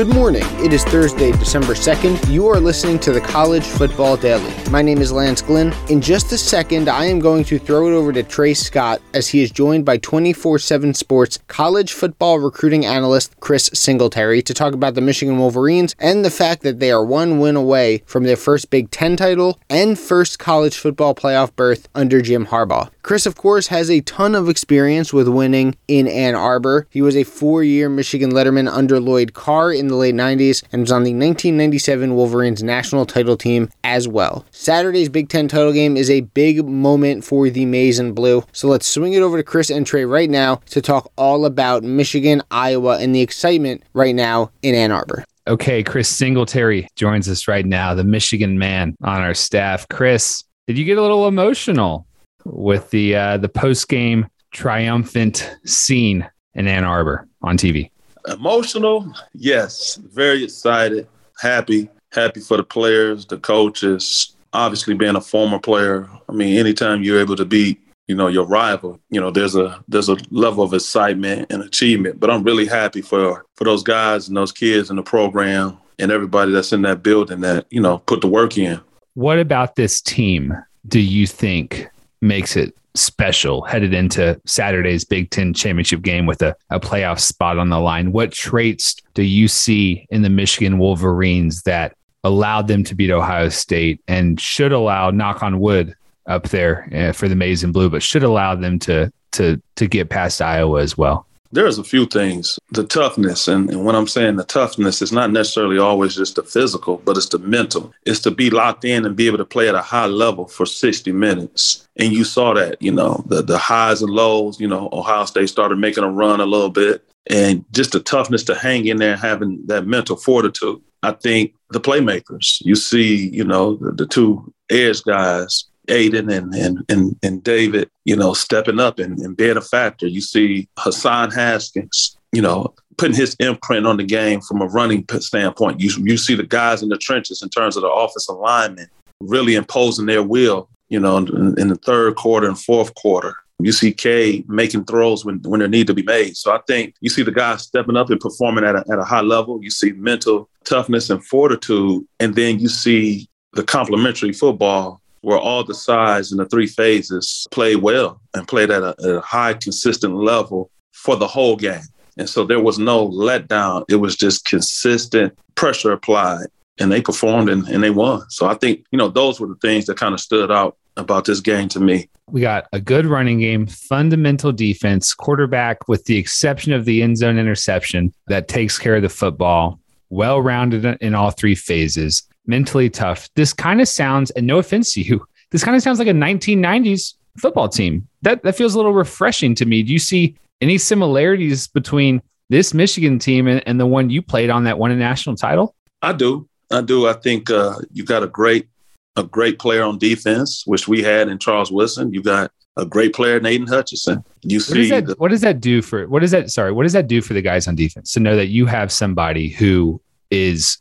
Good morning. It is Thursday, December 2nd. You are listening to the College Football Daily. My name is Lance Glynn. In just a second, I am going to throw it over to Trey Scott as he is joined by 24 7 Sports college football recruiting analyst Chris Singletary to talk about the Michigan Wolverines and the fact that they are one win away from their first Big Ten title and first college football playoff berth under Jim Harbaugh. Chris, of course, has a ton of experience with winning in Ann Arbor. He was a four year Michigan letterman under Lloyd Carr in the late 90s and was on the 1997 Wolverines national title team as well. Saturday's Big Ten title game is a big moment for the Maize and Blue. So let's swing it over to Chris and Trey right now to talk all about Michigan, Iowa, and the excitement right now in Ann Arbor. Okay, Chris Singletary joins us right now, the Michigan man on our staff. Chris, did you get a little emotional with the uh, the post game triumphant scene in Ann Arbor on TV? Emotional, yes. Very excited, happy, happy for the players, the coaches. Obviously, being a former player, I mean, anytime you're able to beat, you know, your rival, you know, there's a there's a level of excitement and achievement. But I'm really happy for for those guys and those kids in the program and everybody that's in that building that you know put the work in. What about this team do you think makes it special headed into Saturday's Big Ten championship game with a, a playoff spot on the line? What traits do you see in the Michigan Wolverines that allowed them to beat Ohio State and should allow, knock on wood, up there uh, for the maize and blue, but should allow them to to to get past Iowa as well? There's a few things. The toughness, and, and when I'm saying the toughness, it's not necessarily always just the physical, but it's the mental. It's to be locked in and be able to play at a high level for 60 minutes. And you saw that, you know, the the highs and lows. You know, Ohio State started making a run a little bit, and just the toughness to hang in there, having that mental fortitude. I think the playmakers. You see, you know, the, the two edge guys Aidan and, and and and David, you know, stepping up and, and being a factor. You see Hassan Haskins, you know, putting his imprint on the game from a running standpoint. You you see the guys in the trenches in terms of the offensive linemen really imposing their will, you know, in, in the third quarter and fourth quarter. You see Cade making throws when, when there need to be made. So I think you see the guys stepping up and performing at a, at a high level. You see mental toughness and fortitude. And then you see the complementary football where all the sides and the three phases played well and played at a, uh, at a high, consistent level for the whole game. And so there was no letdown. It was just consistent pressure applied and they performed and, and they won. So I think, you know, those were the things that kind of stood out about this game to me. We got a good running game, fundamental defense, quarterback with the exception of the end zone interception that takes care of the football, well rounded in all three phases mentally tough. This kind of sounds, and no offense to you, this kind of sounds like a 1990s football team. That that feels a little refreshing to me. Do you see any similarities between this Michigan team and, and the one you played on that won a national title? I do. I do. I think uh, you got a great a great player on defense, which we had in Charles Woodson. You got a great player in Aidan Hutchinson. You what see, does that, the, what does that do for? What does that? Sorry, what does that do for the guys on defense to know that you have somebody who is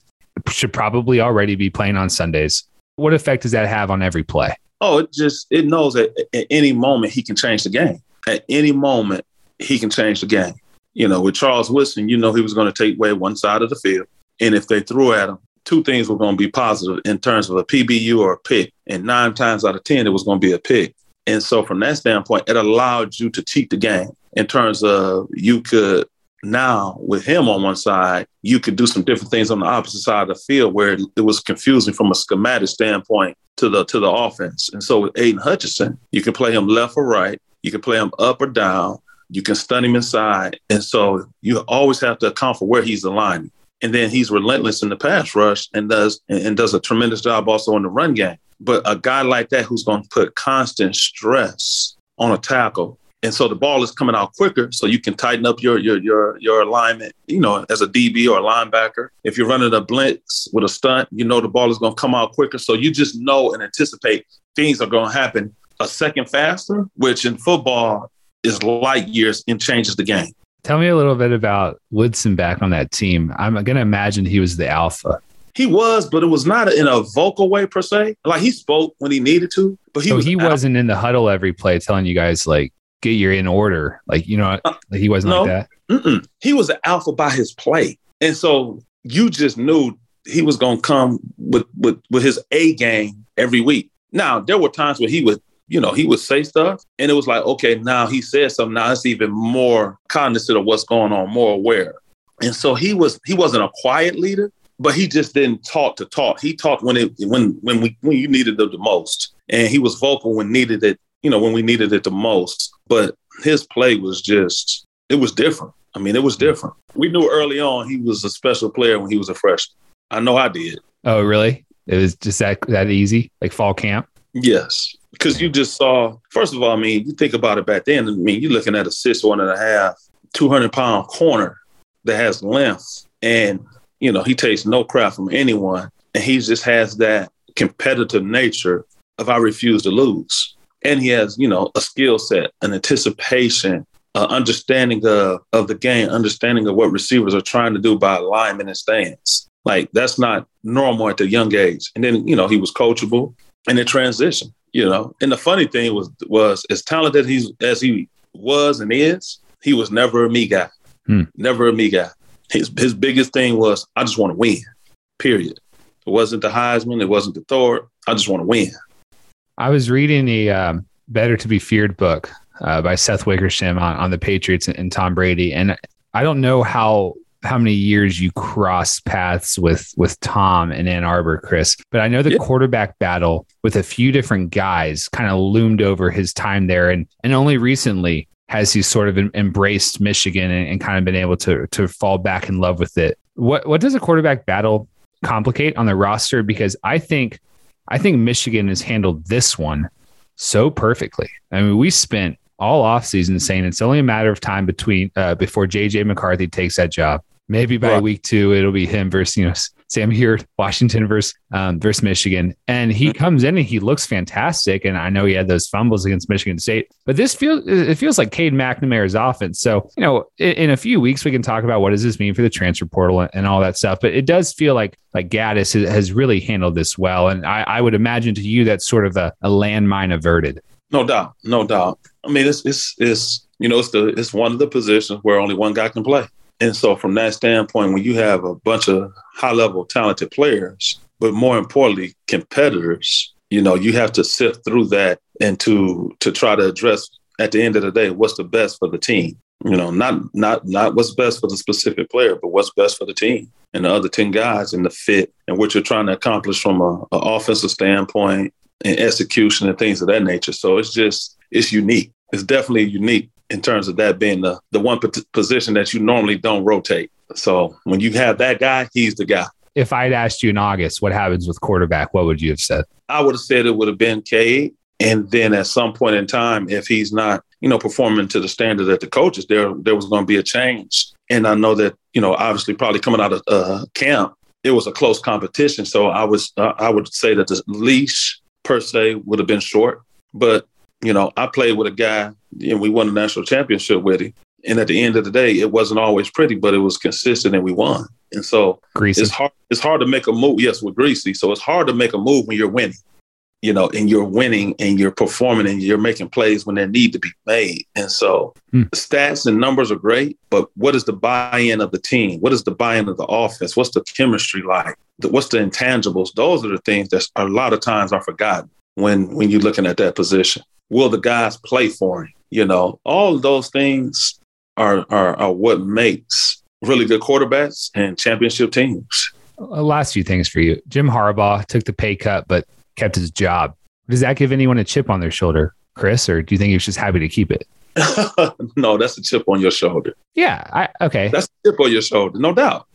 should probably already be playing on Sundays. What effect does that have on every play? Oh, it just it knows that at any moment he can change the game. At any moment he can change the game. You know, with Charles Woodson, you know he was going to take away one side of the field, and if they threw at him, two things were going to be positive in terms of a PBU or a pick, and nine times out of ten it was going to be a pick. And so, from that standpoint, it allowed you to cheat the game in terms of you could now with him on one side, you could do some different things on the opposite side of the field where it was confusing from a schematic standpoint to the to the offense. And so with Aidan Hutchinson, you can play him left or right, you can play him up or down, you can stun him inside. And so you always have to account for where he's aligning. And then he's relentless in the pass rush and does and does a tremendous job also in the run game. But a guy like that who's going to put constant stress on a tackle and so the ball is coming out quicker, so you can tighten up your your your your alignment. You know, as a DB or a linebacker, if you're running a blitz with a stunt, you know the ball is going to come out quicker. So you just know and anticipate things are going to happen a second faster, which in football is light years and changes the game. Tell me a little bit about Woodson back on that team. I'm going to imagine he was the alpha. He was, but it was not in a vocal way per se. Like he spoke when he needed to, but he so was he wasn't in the huddle every play telling you guys like get your in order. Like, you know, uh, he wasn't no, like that. Mm-mm. He was an alpha by his play. And so you just knew he was gonna come with with with his A game every week. Now there were times where he would, you know, he would say stuff, and it was like, okay, now he said something. Now it's even more cognizant of what's going on, more aware. And so he was he wasn't a quiet leader, but he just didn't talk to talk. He talked when it when when we when you needed it the most, and he was vocal when needed it. You know, when we needed it the most. But his play was just it was different. I mean, it was mm. different. We knew early on he was a special player when he was a freshman. I know I did. Oh, really? It was just that that easy, like fall camp. Yes, because you just saw. First of all, I mean, you think about it back then. I mean, you're looking at a six one and a half, two hundred pound corner that has length, and you know he takes no crap from anyone, and he just has that competitive nature of I refuse to lose, and he has you know a skill set, an anticipation, uh, understanding of, of the game, understanding of what receivers are trying to do by alignment and stance. Like that's not normal at the young age. And then, you know, he was coachable and it transitioned, you know. And the funny thing was was as talented he's as he was and is, he was never a me guy. Hmm. Never a me guy. His his biggest thing was I just want to win. Period. It wasn't the Heisman, it wasn't the Thorpe. I just want to win. I was reading the um, Better to Be Feared book uh, by Seth Wickersham on, on the Patriots and, and Tom Brady. And I don't know how how many years you crossed paths with with Tom in Ann Arbor, Chris. But I know the yeah. quarterback battle with a few different guys kind of loomed over his time there, and and only recently has he sort of embraced Michigan and, and kind of been able to to fall back in love with it. What what does a quarterback battle complicate on the roster? Because I think I think Michigan has handled this one so perfectly. I mean, we spent all offseason saying it's only a matter of time between uh, before JJ McCarthy takes that job. Maybe by right. week two, it'll be him versus you know Sam here, Washington versus um, versus Michigan, and he mm-hmm. comes in and he looks fantastic. And I know he had those fumbles against Michigan State, but this feels it feels like Cade McNamara's offense. So you know, in, in, a few weeks we can talk about what does this mean for the transfer portal and all that stuff. But it does feel like like Gattis has really handled this well, and I, I would imagine to you that's sort of a, a landmine averted. No doubt, no doubt. I mean, it's it's it's you know it's the it's one of the positions where only one guy can play. And so, from that standpoint, when you have a bunch of high level talented players, but more importantly, competitors, you know, you have to sift through that and to to try to address at the end of the day what's the best for the team. You know, not not not what's best for the specific player, but what's best for the team and the other ten guys and the fit and what you're trying to accomplish from a, a offensive standpoint and execution and things of that nature. So it's just it's unique. It's definitely unique in terms of that being the, the one position that you normally don't rotate. So when you have that guy, he's the guy. If I'd asked you in August what happens with quarterback, what would you have said? I would have said it would have been Cade. And then at some point in time, if he's not, you know, performing to the standard that the coaches, there there was going to be a change. And I know that, you know, obviously probably coming out of uh, camp, it was a close competition. So I was uh, I would say that the leash per se would have been short. But you know, I played with a guy and we won the national championship with him. And at the end of the day, it wasn't always pretty, but it was consistent and we won. And so Griese. it's hard it's hard to make a move. Yes, with Griese. So it's hard to make a move when you're winning. You know, and you're winning and you're performing and you're making plays when they need to be made. And so hmm. stats and numbers are great, but what is the buy-in of the team? What is the buy-in of the offense? What's the chemistry like? What's the intangibles? Those are the things that a lot of times are forgotten when when you're looking at that position will the guys play for him? You know, all those things are, are, are what makes really good quarterbacks and championship teams. Uh, last few things for you. Jim Harbaugh took the pay cut, but kept his job. Does that give anyone a chip on their shoulder, Chris, or do you think he was just happy to keep it? no, that's a chip on your shoulder. Yeah. I, okay. That's a chip on your shoulder, no doubt.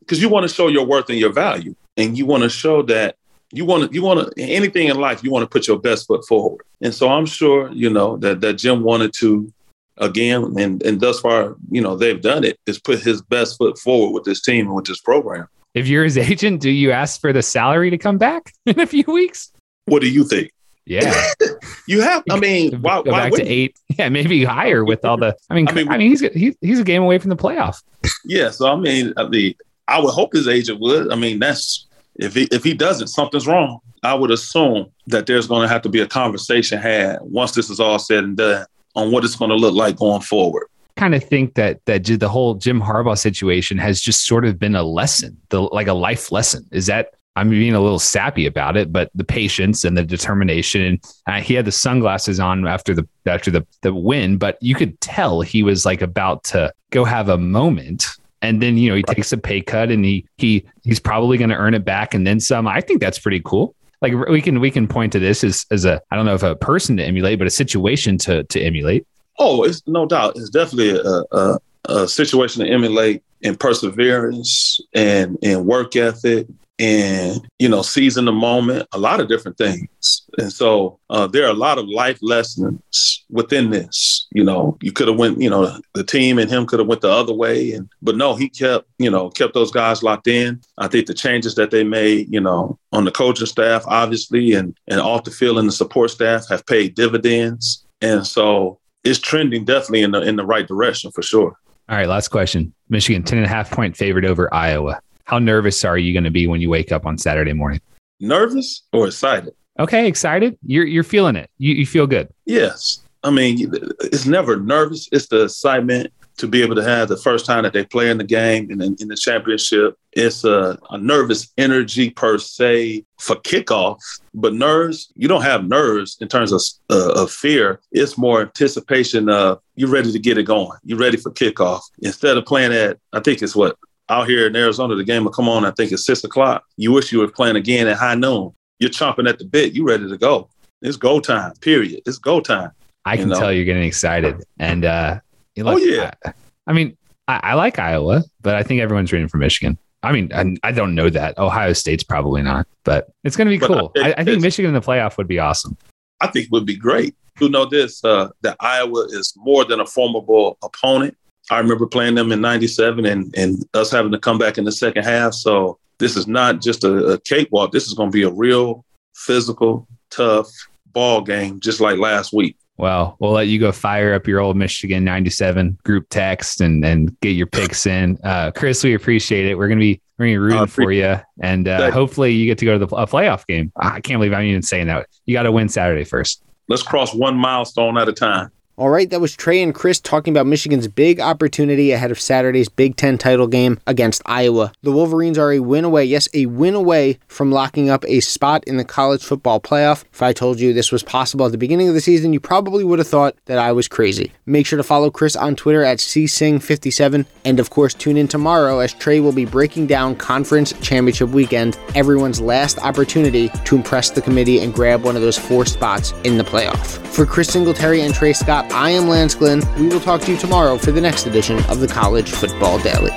Because you want to show your worth and your value. And you want to show that you want to you want to anything in life you want to put your best foot forward. And so i'm sure you know that that jim wanted to again and and thus far you know they've done it is put his best foot forward with this team and with this program. If you're his agent do you ask for the salary to come back in a few weeks? What do you think? Yeah. You have i mean why, go why back to eight. Yeah maybe higher with all the i mean i mean, I mean he's he, he's a game away from the playoff. Yeah so i mean i mean i would hope his agent would. I mean that's if he if he doesn't, something's wrong. I would assume that there's going to have to be a conversation had once this is all said and done on what it's going to look like going forward. kind of think that that the whole Jim Harbaugh situation has just sort of been a lesson, the like a life lesson. Is that I'm being a little sappy about it, but the patience and the determination. And uh, he had the sunglasses on after the after the the win, but you could tell he was like about to go have a moment. And then you know he takes a pay cut and he he he's probably going to earn it back and then some. I think that's pretty cool. Like we can we can point to this as as a I don't know if a person to emulate, but a situation to to emulate. Oh, it's no doubt. It's definitely a, a, a situation to emulate in perseverance and in work ethic and you know seizing the moment a lot of different things. And so uh, there are a lot of life lessons within this. You know you could have went you know the team and him could have went the other way and but no he kept you know kept those guys locked in. I think the changes that they made you know on the coaching staff obviously and and off the field and the support staff have paid dividends. And so it's trending definitely in the in the right direction for sure. All right last question. Michigan 10 and a half point favorite over iowa how nervous are you going to be when you wake up on Saturday morning? Nervous or excited? Okay, excited. You're you're feeling it. You you feel good. Yes. I mean, it's never nervous. It's the excitement to be able to have the first time that they play in the game and in, in the championship. It's a, a, nervous energy per se for kickoff, but nerves, you don't have nerves in terms of, uh, of fear. It's more anticipation of you're ready to get it going. You're ready for kickoff. Instead of playing at, I think it's what, out here in Arizona, the game will come on, I think it's six o'clock. You wish you were playing again at high noon. You're chomping at the bit. You ready to go. It's go time, period. It's go time. I can know? tell you're getting excited. And uh oh yeah. I, I mean, I, I, like Iowa, but I think everyone's rooting for Michigan. I mean, I, I, don't know that. Ohio State's probably not, but it's going to be but cool. I, I think Michigan in the playoff would be awesome. I think would be great. You know this uh, that Iowa is more than a formidable opponent. I remember playing them in 97 and, and us having to come back in the second half. So this is not just a, a cakewalk. This is going to be a real physical, tough ball game, just like last week. Well, we'll let you go fire up your old Michigan 97 group text and, and get your picks in. Uh, Chris, we appreciate it. We're going to be, we're to be rooting uh, for you. And uh, hopefully you get to go to the a playoff game. I can't believe I'm even saying that. You got to win Saturday first. Let's cross one milestone at a time. All right, that was Trey and Chris talking about Michigan's big opportunity ahead of Saturday's Big Ten title game against Iowa. The Wolverines are a win away, yes, a win away from locking up a spot in the college football playoff. If I told you this was possible at the beginning of the season, you probably would have thought that I was crazy. Make sure to follow Chris on Twitter at csing57, and of course, tune in tomorrow as Trey will be breaking down conference championship weekend, everyone's last opportunity to impress the committee and grab one of those four spots in the playoff. For Chris Singletary and Trey Scott, I am Lance Glenn. We will talk to you tomorrow for the next edition of the College Football Daily.